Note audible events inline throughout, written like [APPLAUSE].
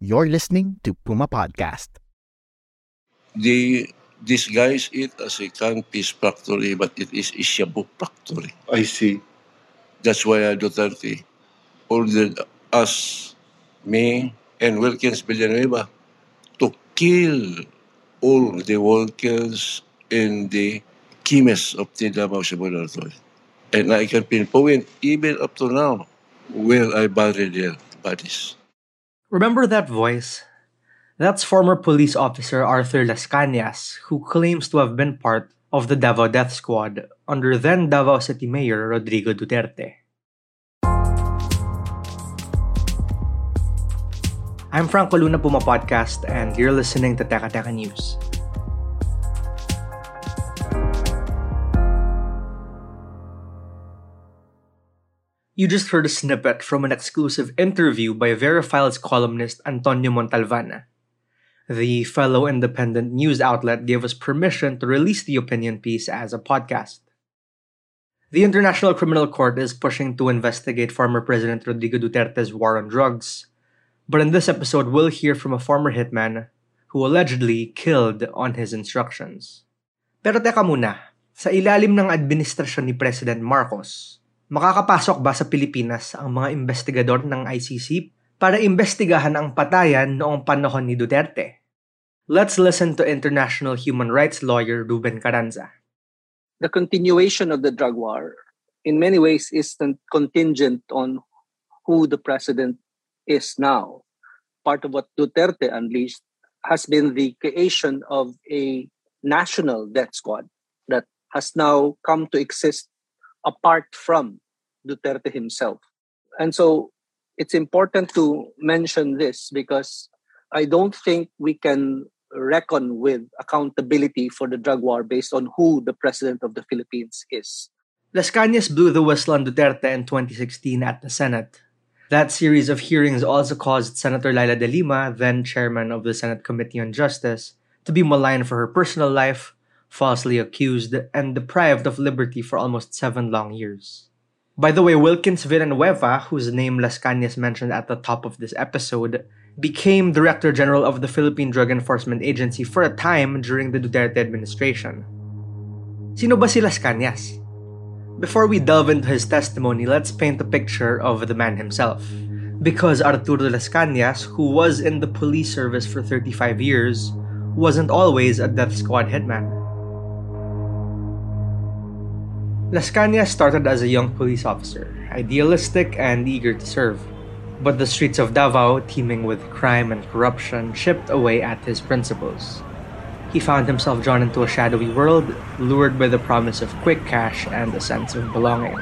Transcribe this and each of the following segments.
You're listening to Puma Podcast. They disguise it as a cannabis factory, but it is a shabu factory. I see. That's why Duterte ordered us, me, and Wilkins Villanueva to kill all the workers in the chemists of the Davao Cebu Laboratory. And I can pinpoint even up to now where I buried their bodies. Remember that voice? That's former police officer Arthur Lascañas, who claims to have been part of the Davao Death Squad under then Davao City Mayor Rodrigo Duterte. I'm Franco Luna Puma Podcast, and you're listening to Teka Teka News. You just heard a snippet from an exclusive interview by VERA Files' columnist Antonio Montalvan. The fellow independent news outlet gave us permission to release the opinion piece as a podcast. The International Criminal Court is pushing to investigate former President Rodrigo Duterte's war on drugs, but in this episode, we'll hear from a former hitman who allegedly killed on his instructions. Pero teka muna, sa ilalim ng administrasyon ni President Marcos, Makakapasok ba sa Pilipinas ang mga investigador ng ICC para imbestigahan ang patayan noong panahon ni Duterte? Let's listen to international human rights lawyer Ruben Carranza. The continuation of the drug war in many ways is contingent on who the president is now. Part of what Duterte unleashed has been the creation of a national death squad that has now come to exist apart from Duterte himself. And so it's important to mention this because I don't think we can reckon with accountability for the drug war based on who the president of the Philippines is. Lascañas blew the whistle on Duterte in 2016 at the Senate. That series of hearings also caused Senator Leila de Lima, then chairman of the Senate Committee on Justice, to be maligned for her personal life, falsely accused, and deprived of liberty for almost seven long years. By the way, Wilkins Villanueva, whose name Lascañas mentioned at the top of this episode, became Director General of the Philippine Drug Enforcement Agency for a time during the Duterte administration. Sino ba si Lascañas? Before we delve into his testimony, let's paint a picture of the man himself. Because Arturo Lascañas, who was in the police service for 35 years, wasn't always a death squad hitman. Mm. Lascañas started as a young police officer, idealistic and eager to serve. But the streets of Davao, teeming with crime and corruption, chipped away at his principles. He found himself drawn into a shadowy world, lured by the promise of quick cash and a sense of belonging.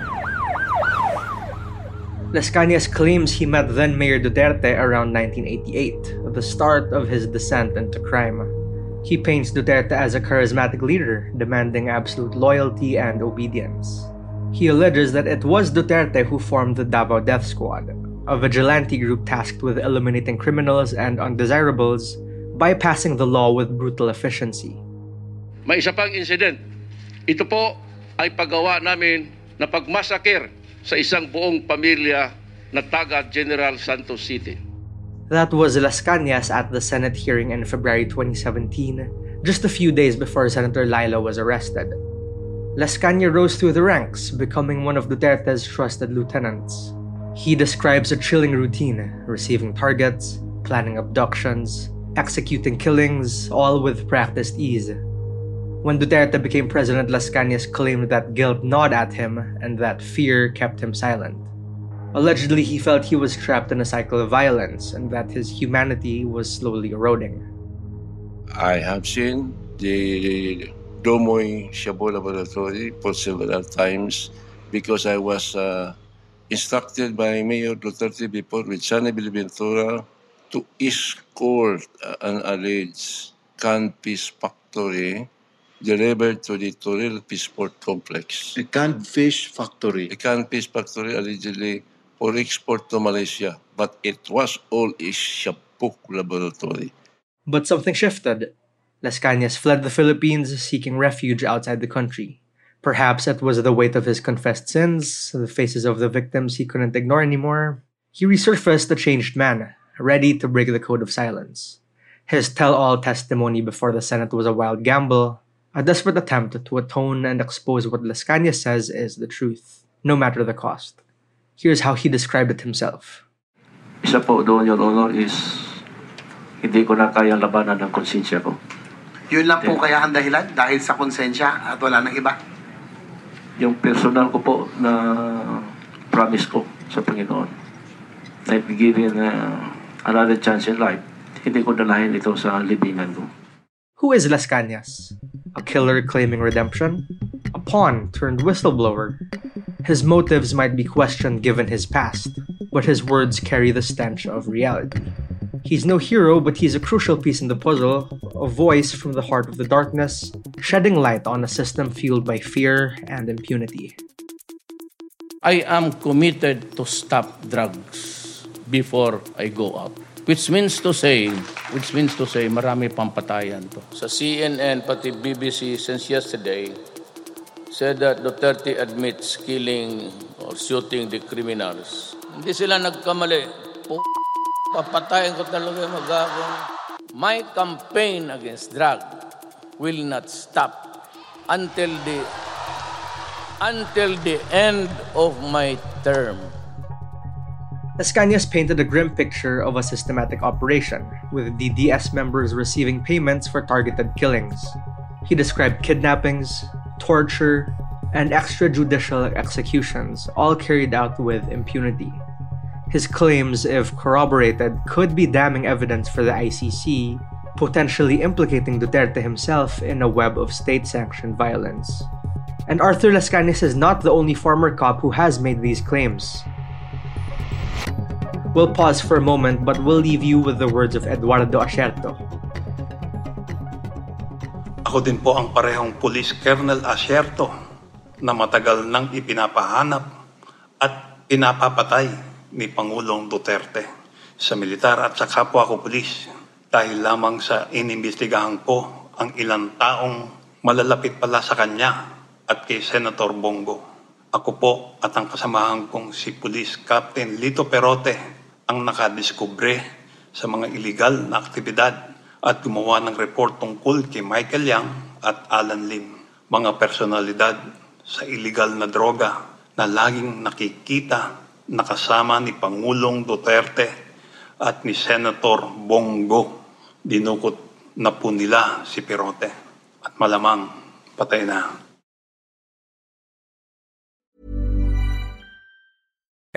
Lascañas claims he met then Mayor Duterte around 1988, the start of his descent into crime. He paints Duterte as a charismatic leader, demanding absolute loyalty and obedience. He alleges that it was Duterte who formed the Davao Death Squad, a vigilante group tasked with eliminating criminals and undesirables, bypassing the law with brutal efficiency. May isa pang incident. Ito po ay paggawa namin na pagmasakir sa isang buong pamilya na taga General Santos City. That was Lascañas at the Senate hearing in February 2017, just a few days before Senator Leila was arrested. Lascañas rose through the ranks, becoming one of Duterte's trusted lieutenants. He describes a chilling routine, receiving targets, planning abductions, executing killings, all with practiced ease. When Duterte became president, Lascañas claimed that guilt gnawed at him and that fear kept him silent. Allegedly, he felt he was trapped in a cycle of violence and that his humanity was slowly eroding. I have seen the Dumoy Shabu Laboratory for several times because I was uh, instructed by Mayor Duterte before with Sonny Buenaventura to escort uh, an alleged canned-fish factory delivered to the Toril Fishport Complex. A canned fish factory. A canned-fish factory allegedly for export to Malaysia, but it was all a Shabu laboratory. But something shifted. Lascañas fled the Philippines, seeking refuge outside the country. Perhaps it was the weight of his confessed sins, the faces of the victims he couldn't ignore anymore. He resurfaced a changed man, ready to break the code of silence. His tell all testimony before the Senate was a wild gamble, a desperate attempt to atone and expose what Lascañas says is the truth, no matter the cost. Here's how he described it himself. Isa po doon, Your Honor, is hindi ko na kaya labanan ng konsensya ko. Yun lang po kaya ang dahilan dahil sa konsensya at wala nang iba. Yung personal ko po na promise ko sa Panginoon na if given uh, another chance in life, hindi ko dalahin ito sa libingan ko. Who is Lascañas? A killer claiming redemption? A pawn turned whistleblower? His motives might be questioned given his past, but his words carry the stench of reality. He's no hero, but he's a crucial piece in the puzzle, a voice from the heart of the darkness, shedding light on a system fueled by fear and impunity. I am committed to stop drugs before I go out. Which means to say, which means to say, marami pang patayan to. Sa CNN, pati BBC since yesterday, said that Duterte admits killing or shooting the criminals. Hindi sila nagkamali. Papatayin ko talaga yung magagawin. My campaign against drug will not stop until the until the end of my term. Lascañas painted a grim picture of a systematic operation, with DDS members receiving payments for targeted killings. He described kidnappings, torture, and extrajudicial executions, all carried out with impunity. His claims, if corroborated, could be damning evidence for the ICC, potentially implicating Duterte himself in a web of state sanctioned violence. And Arthur Lascañas is not the only former cop who has made these claims. We'll pause for a moment, but we'll leave you with the words of Eduardo Acierto. Ako din po ang parehong Police Colonel Asierto na matagal nang ipinapahanap at pinapapatay ni Pangulong Duterte sa militar at sa kapwa ko pulis dahil lamang sa inimbestigahan ko ang ilang taong malalapit pala sa kanya at kay Senator Bongo. Ako po at ang kasamahan kong si Police Captain Lito Perote ang nakadiskubre sa mga illegal na aktibidad at gumawa ng report tungkol kay Michael Yang at Alan Lim, mga personalidad sa illegal na droga na laging nakikita nakasama ni Pangulong Duterte at ni Senator Bongo. Dinukot na po nila si Perote at malamang patay na.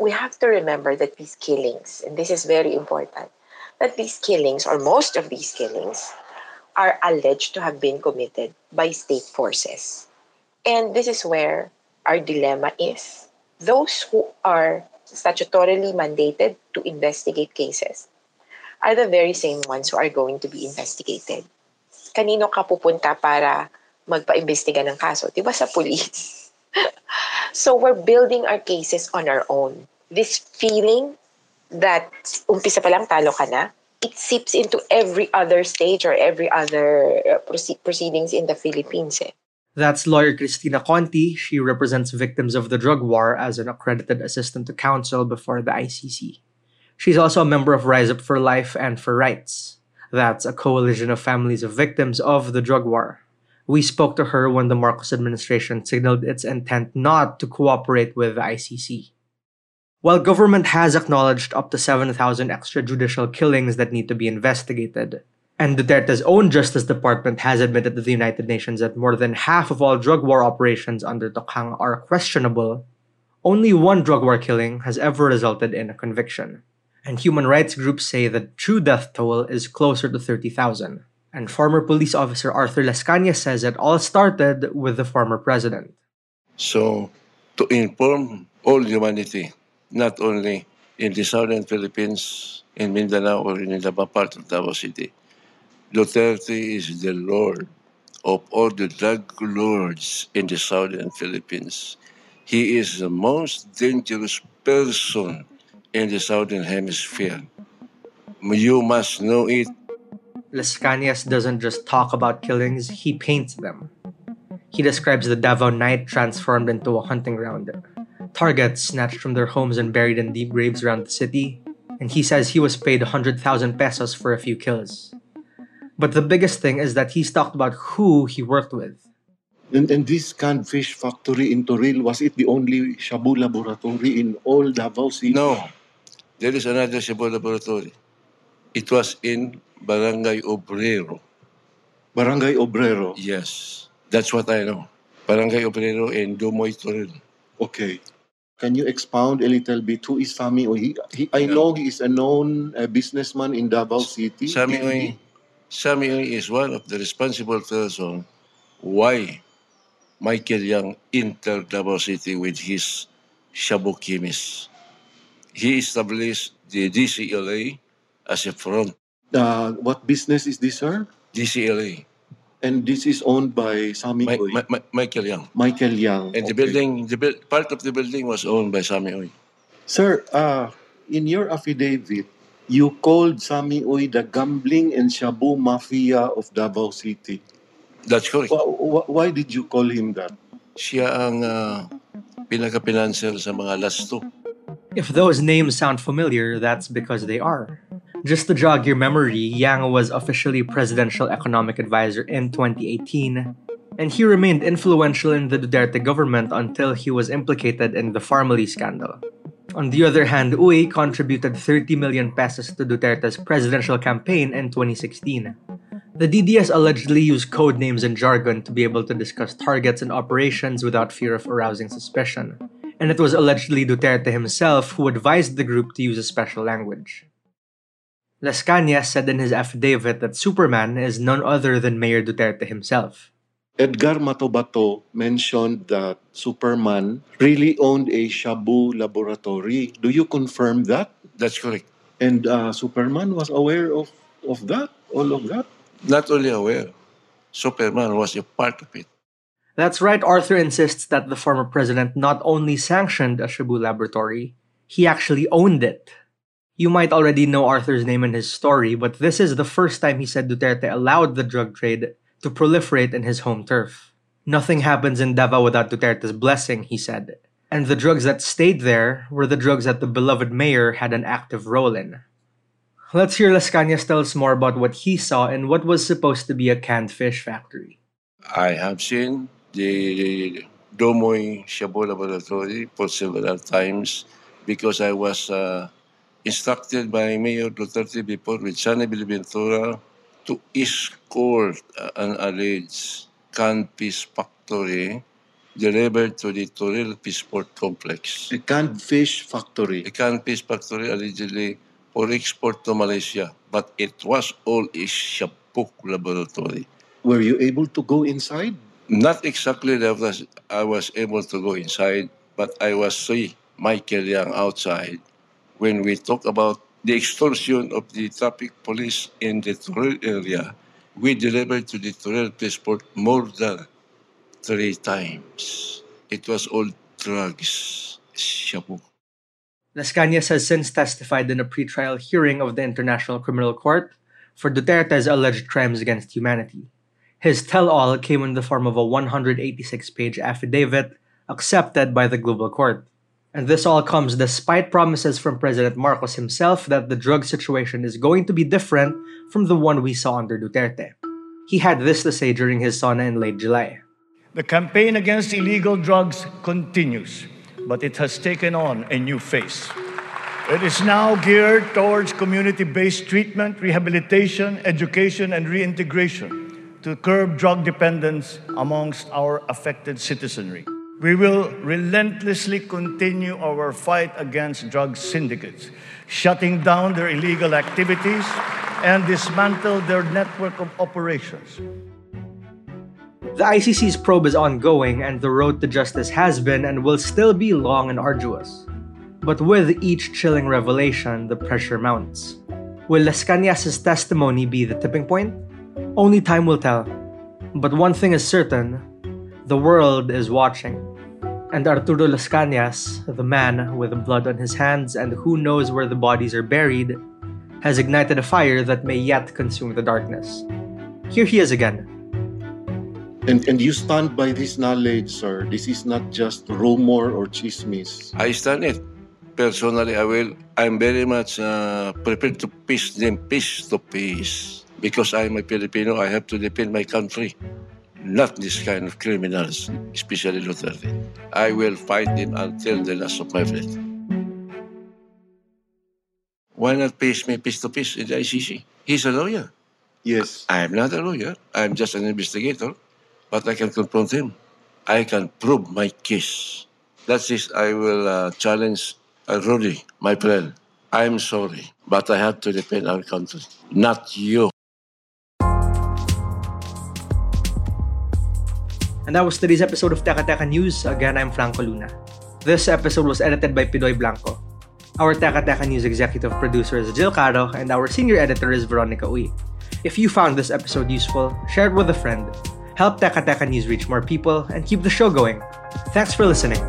We have to remember that these killings, and this is very important, that these killings, or most of these killings, are alleged to have been committed by state forces. And this is where our dilemma is. those who are statutorily mandated to investigate cases are the very same ones who are going to be investigated. Kanino ka pupunta para magpa-imbestiga ng kaso? Di ba sa police? [LAUGHS] so we're building our cases on our own. This feeling that umpisa pa lang talo ka na, it seeps into every other stage or every other uh, proce- proceedings in the Philippines. Eh. That's lawyer Kristina Conti. She represents victims of the drug war as an accredited assistant to counsel before the ICC. She's also a member of Rise Up for Life and for Rights. That's a coalition of families of victims of the drug war. We spoke to her when the Marcos administration signaled its intent not to cooperate with the ICC. While government has acknowledged up to 7,000 extrajudicial killings that need to be investigated, and Duterte's own Justice Department has admitted to the United Nations that more than half of all drug war operations under Tokhang are questionable, only one drug war killing has ever resulted in a conviction. And human rights groups say the true death toll is closer to 30,000. And former police officer Arthur Lascañas says it all started with the former president. So, to inform all humanity, not only in the southern Philippines, in Mindanao, or in the part of Davao City, Duterte is the Lord of all the drug lords in the southern Philippines. He is the most dangerous person in the southern hemisphere. You must know it. Lascañas doesn't just talk about killings, he paints them. He describes the Davao night transformed into a hunting ground. Targets snatched from their homes and buried in deep graves around the city, and he says he was paid 100,000 pesos for a few kills. But the biggest thing is that he's talked about who he worked with. And, and this canned fish factory in Toril, was it the only Shabu laboratory in all Davao City? No, there is another Shabu laboratory. It was in Barangay Obrero. Barangay Obrero? Yes, that's what I know. Barangay Obrero in Dumoy, Toril. Okay. Can you expound a little bit who is Sami Uy? He, he, I know he is a known uh, businessman in Davao City. Sami Sami is one of the responsible person why Michael Young entered Davao City with his Shabu chemist. He established the DCLA as a front. Uh, what business is this, sir? DCLA. And this is owned by Sami Mi- Uy. Mi- Mi- Michael Young. Michael Young. And the okay. building, the buil- part of the building was owned by Sami Uy. Sir, uh, in your affidavit, you called Sami Uy the gambling and shabu mafia of Davao City. That's correct. Wh- wh- why did you call him that? Siya ang uh, pinaka-financer sa mga last two. If those names sound familiar, that's because they are. Just to jog your memory, Yang was officially presidential economic advisor in 2018, and he remained influential in the Duterte government until he was implicated in the Pharmally scandal. On the other hand, Uy contributed 30 million pesos to Duterte's presidential campaign in 2016. The DDS allegedly used code names and jargon to be able to discuss targets and operations without fear of arousing suspicion. And it was allegedly Duterte himself who advised the group to use a special language. Lascañas said in his affidavit that Superman is none other than Mayor Duterte himself. Edgar Matobato mentioned that Superman really owned a shabu laboratory. Do you confirm that? That's correct. And uh, Superman was aware of, of that, all of that? Not only aware, Superman was a part of it. That's right, Arthur insists that the former president not only sanctioned a Shabu laboratory, he actually owned it. You might already know Arthur's name and his story, but this is the first time he said Duterte allowed the drug trade to proliferate in his home turf. Nothing happens in Davao without Duterte's blessing, he said. And the drugs that stayed there were the drugs that the beloved mayor had an active role in. Let's hear Lascañas tell us more about what he saw in what was supposed to be a canned fish factory. I have seen the Dumoy Shabu Laboratory for several times because I was uh, instructed by Mayor Duterte before with Sonny Buenaventura to escort an alleged canned fish factory delivered to the Toril Fishport Complex. A canned fish factory. A canned fish factory allegedly for export to Malaysia, but it was all a Shabu laboratory. Were you able to go inside? Not exactly that was, I was able to go inside, but I was see Michael Young outside when we talk about the extortion of the traffic police in the Toril area. We delivered to the Toril Police more than three times. It was all drugs. Shabu. Lascañas has since testified in a pretrial hearing of the International Criminal Court for Duterte's alleged crimes against humanity. His tell all came in the form of a 186 page affidavit accepted by the Global Court. And this all comes despite promises from President Marcos himself that the drug situation is going to be different from the one we saw under Duterte. He had this to say during his SONA in late July. The campaign against illegal drugs continues, but it has taken on a new face. It is now geared towards community based treatment, rehabilitation, education, and reintegration to curb drug dependence amongst our affected citizenry. We will relentlessly continue our fight against drug syndicates, shutting down their illegal activities and dismantle their network of operations. The ICC's probe is ongoing, and the road to justice has been and will still be long and arduous. But with each chilling revelation, the pressure mounts. Will Lascañas' testimony be the tipping point? Only time will tell. But one thing is certain the world is watching. And Arturo Lascañas, the man with the blood on his hands and who knows where the bodies are buried, has ignited a fire that may yet consume the darkness. Here he is again. And, and you stand by this knowledge, sir. This is not just rumor or chismis. I stand it. Personally, I will. I'm very much uh, prepared to peace them peace to peace. Because I'm a Filipino, I have to defend my country. Not this kind of criminals, especially Duterte. I will fight him until the last of my breath. Why not peace me peace to peace in the ICC? He's a lawyer. Yes. I'm not a lawyer. I'm just an investigator. But I can confront him. I can prove my case. That's. I will uh, challenge uh, Rudy, my friend. I'm sorry, but I have to defend our country, not you. And that was today's episode of Teka Teka News. Again, I'm Franco Luna. This episode was edited by Pidoy Blanco. Our Teka Teka News executive producer is Jill Caro, and our senior editor is Veronica Uy. If you found this episode useful, share it with a friend. Help Teka Teka News reach more people and keep the show going. Thanks for listening.